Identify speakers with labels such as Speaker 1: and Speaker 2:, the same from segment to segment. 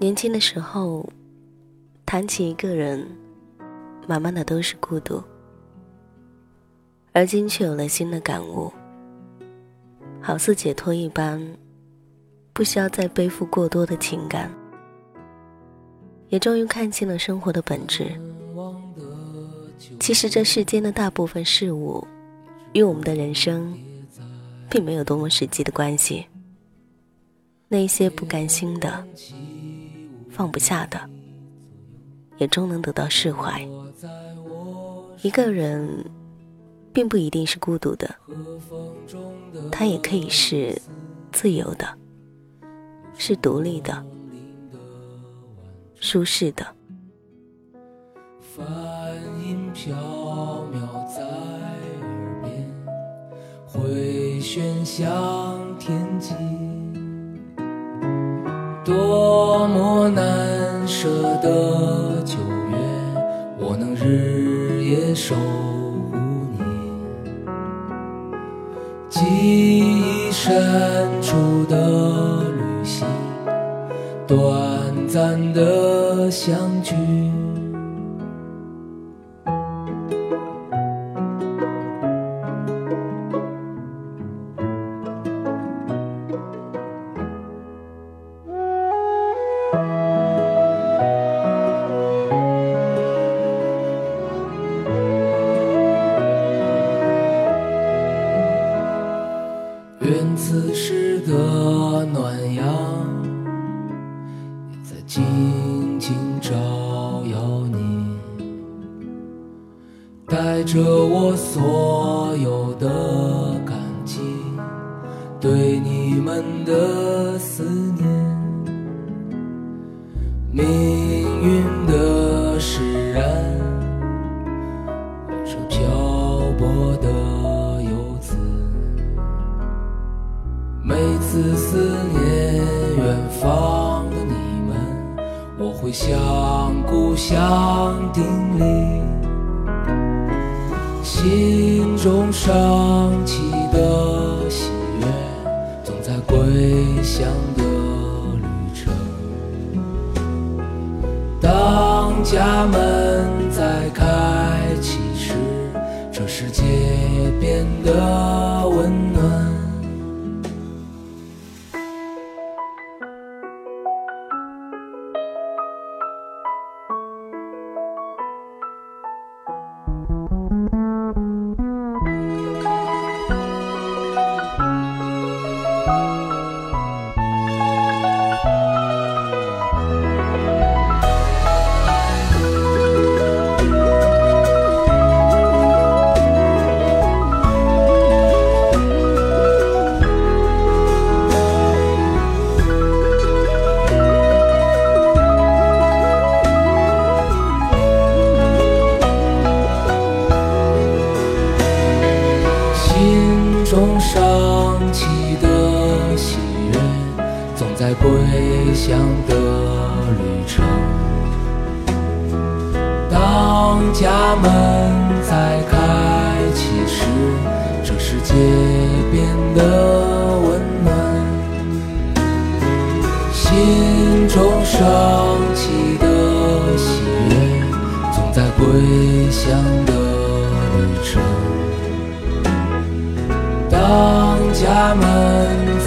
Speaker 1: 年轻的时候，谈起一个人，满满的都是孤独。而今却有了新的感悟，好似解脱一般，不需要再背负过多的情感，也终于看清了生活的本质。其实这世间的大部分事物，与我们的人生，并没有多么实际的关系。那些不甘心的。放不下的，也终能得到释怀。一个人，并不一定是孤独的，他也可以是自由的，是独立的，舒适的。
Speaker 2: 梵音飘渺在耳边，回旋向多么难舍的九月，我能日夜守护你。记忆深处的旅行，短暂的相聚。此时的暖阳，也在静静照耀你，带着我所有的感激，对你们的思念，命每次思念远方的你们，我会向故乡叮咛，心中升起的喜悦，总在归乡的旅程。当家门在开启时，这世界变得温暖。总在归乡的旅程。当家门再开启时，这世界变得温暖。心中升起的喜悦，总在归乡的旅程。当家门，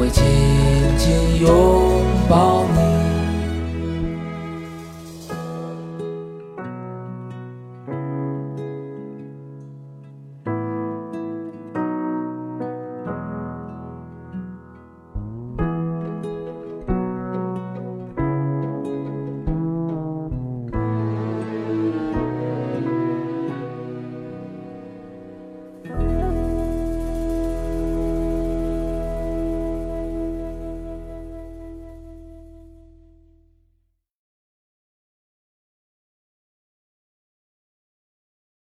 Speaker 2: 会紧紧拥抱你。